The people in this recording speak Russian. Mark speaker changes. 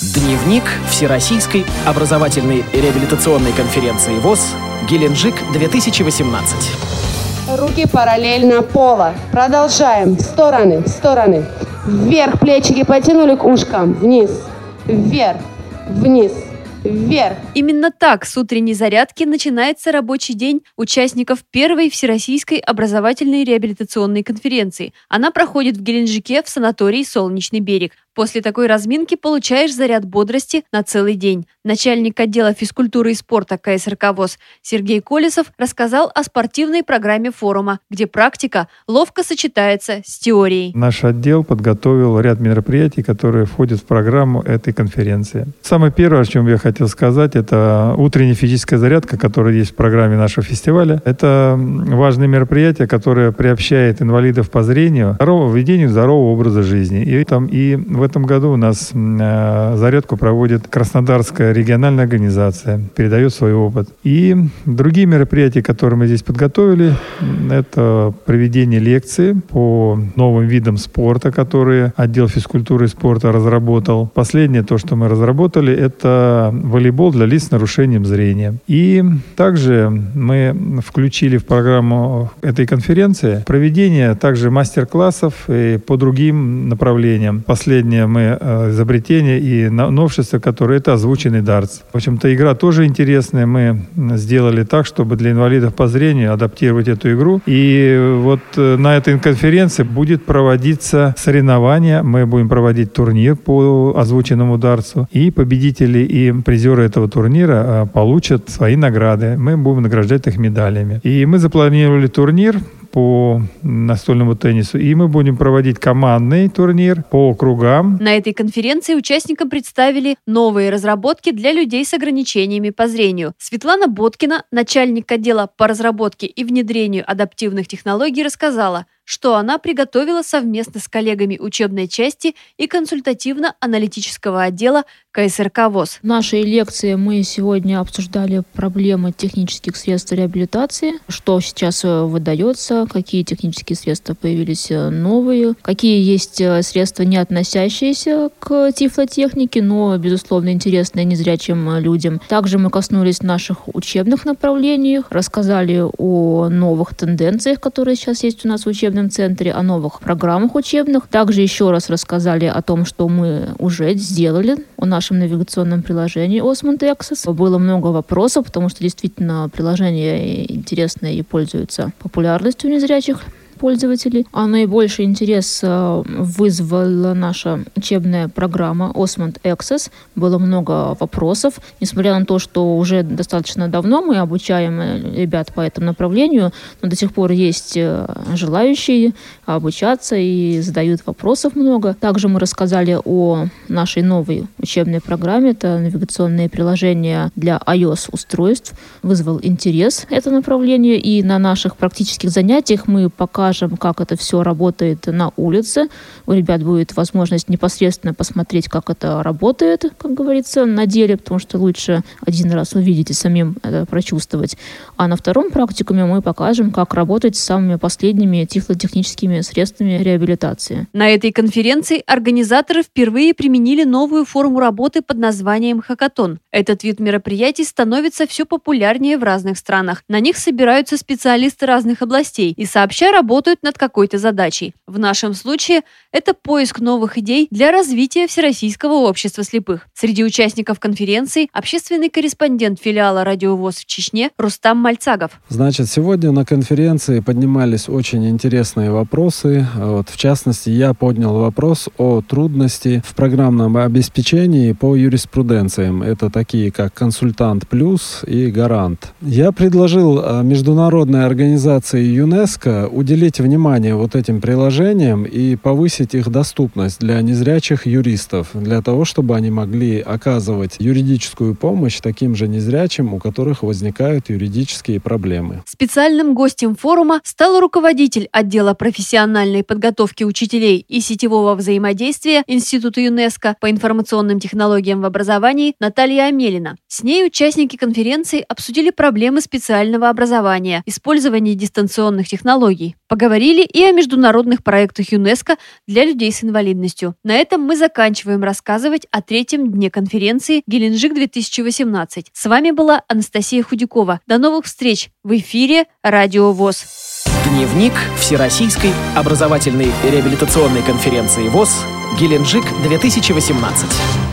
Speaker 1: Дневник Всероссийской образовательной реабилитационной конференции ВОЗ «Геленджик 2018».
Speaker 2: Руки параллельно пола. Продолжаем. Стороны, стороны. Вверх плечики потянули к ушкам. Вниз, вверх, вниз, вверх.
Speaker 3: Именно так с утренней зарядки начинается рабочий день участников первой Всероссийской образовательной реабилитационной конференции. Она проходит в Геленджике в санатории «Солнечный берег». После такой разминки получаешь заряд бодрости на целый день. Начальник отдела физкультуры и спорта КСРК ВОЗ Сергей Колесов рассказал о спортивной программе форума, где практика ловко сочетается с теорией.
Speaker 4: Наш отдел подготовил ряд мероприятий, которые входят в программу этой конференции. Самое первое, о чем я хотел сказать, это утренняя физическая зарядка, которая есть в программе нашего фестиваля. Это важное мероприятие, которое приобщает инвалидов по зрению к здоровому ведению здорового образа жизни. И там и в этом году у нас э, зарядку проводит Краснодарская региональная организация, передает свой опыт. И другие мероприятия, которые мы здесь подготовили, это проведение лекции по новым видам спорта, которые отдел физкультуры и спорта разработал. Последнее, то, что мы разработали, это волейбол для лиц с нарушением зрения. И также мы включили в программу этой конференции проведение также мастер-классов по другим направлениям. Последнее последнее мы э, изобретение и новшество, которое это озвученный дартс. В общем-то, игра тоже интересная. Мы сделали так, чтобы для инвалидов по зрению адаптировать эту игру. И вот э, на этой конференции будет проводиться соревнование. Мы будем проводить турнир по озвученному дартсу. И победители и призеры этого турнира э, получат свои награды. Мы будем награждать их медалями. И мы запланировали турнир по настольному теннису. И мы будем проводить командный турнир по кругам.
Speaker 3: На этой конференции участникам представили новые разработки для людей с ограничениями по зрению. Светлана Боткина, начальник отдела по разработке и внедрению адаптивных технологий, рассказала, что она приготовила совместно с коллегами учебной части и консультативно-аналитического отдела КСРК ВОЗ.
Speaker 5: В нашей лекции мы сегодня обсуждали проблемы технических средств реабилитации, что сейчас э, выдается, какие технические средства появились э, новые, какие есть э, средства, не относящиеся к тифлотехнике, но, безусловно, интересные незрячим людям. Также мы коснулись наших учебных направлений, рассказали о новых тенденциях, которые сейчас есть у нас в учебном центре, о новых программах учебных. Также еще раз рассказали о том, что мы уже сделали нас нашем навигационном приложении Osmond Access. Было много вопросов, потому что действительно приложение интересное и пользуется популярностью незрячих пользователей. А наибольший интерес э, вызвала наша учебная программа Osmond Access. Было много вопросов. Несмотря на то, что уже достаточно давно мы обучаем э, ребят по этому направлению, но до сих пор есть э, желающие обучаться и задают вопросов много. Также мы рассказали о нашей новой учебной программе. Это навигационные приложения для iOS-устройств. Вызвал интерес это направление. И на наших практических занятиях мы пока покажем, как это все работает на улице. У ребят будет возможность непосредственно посмотреть, как это работает, как говорится, на деле, потому что лучше один раз увидеть и самим это прочувствовать. А на втором практикуме мы покажем, как работать с самыми последними тифлотехническими средствами реабилитации.
Speaker 3: На этой конференции организаторы впервые применили новую форму работы под названием «Хакатон». Этот вид мероприятий становится все популярнее в разных странах. На них собираются специалисты разных областей и сообща работают работают над какой-то задачей. В нашем случае это поиск новых идей для развития Всероссийского общества слепых. Среди участников конференции общественный корреспондент филиала «Радиовоз» в Чечне Рустам Мальцагов.
Speaker 6: Значит, сегодня на конференции поднимались очень интересные вопросы. Вот, в частности, я поднял вопрос о трудности в программном обеспечении по юриспруденциям. Это такие, как «Консультант плюс» и «Гарант». Я предложил а, международной организации ЮНЕСКО уделить уделить внимание вот этим приложениям и повысить их доступность для незрячих юристов, для того, чтобы они могли оказывать юридическую помощь таким же незрячим, у которых возникают юридические проблемы.
Speaker 3: Специальным гостем форума стал руководитель отдела профессиональной подготовки учителей и сетевого взаимодействия Института ЮНЕСКО по информационным технологиям в образовании Наталья Амелина. С ней участники конференции обсудили проблемы специального образования, использование дистанционных технологий. Поговорили и о международных проектах ЮНЕСКО для людей с инвалидностью. На этом мы заканчиваем рассказывать о третьем дне конференции «Геленджик-2018». С вами была Анастасия Худякова. До новых встреч в эфире «Радио ВОЗ».
Speaker 1: Дневник Всероссийской образовательной реабилитационной конференции ВОЗ «Геленджик-2018».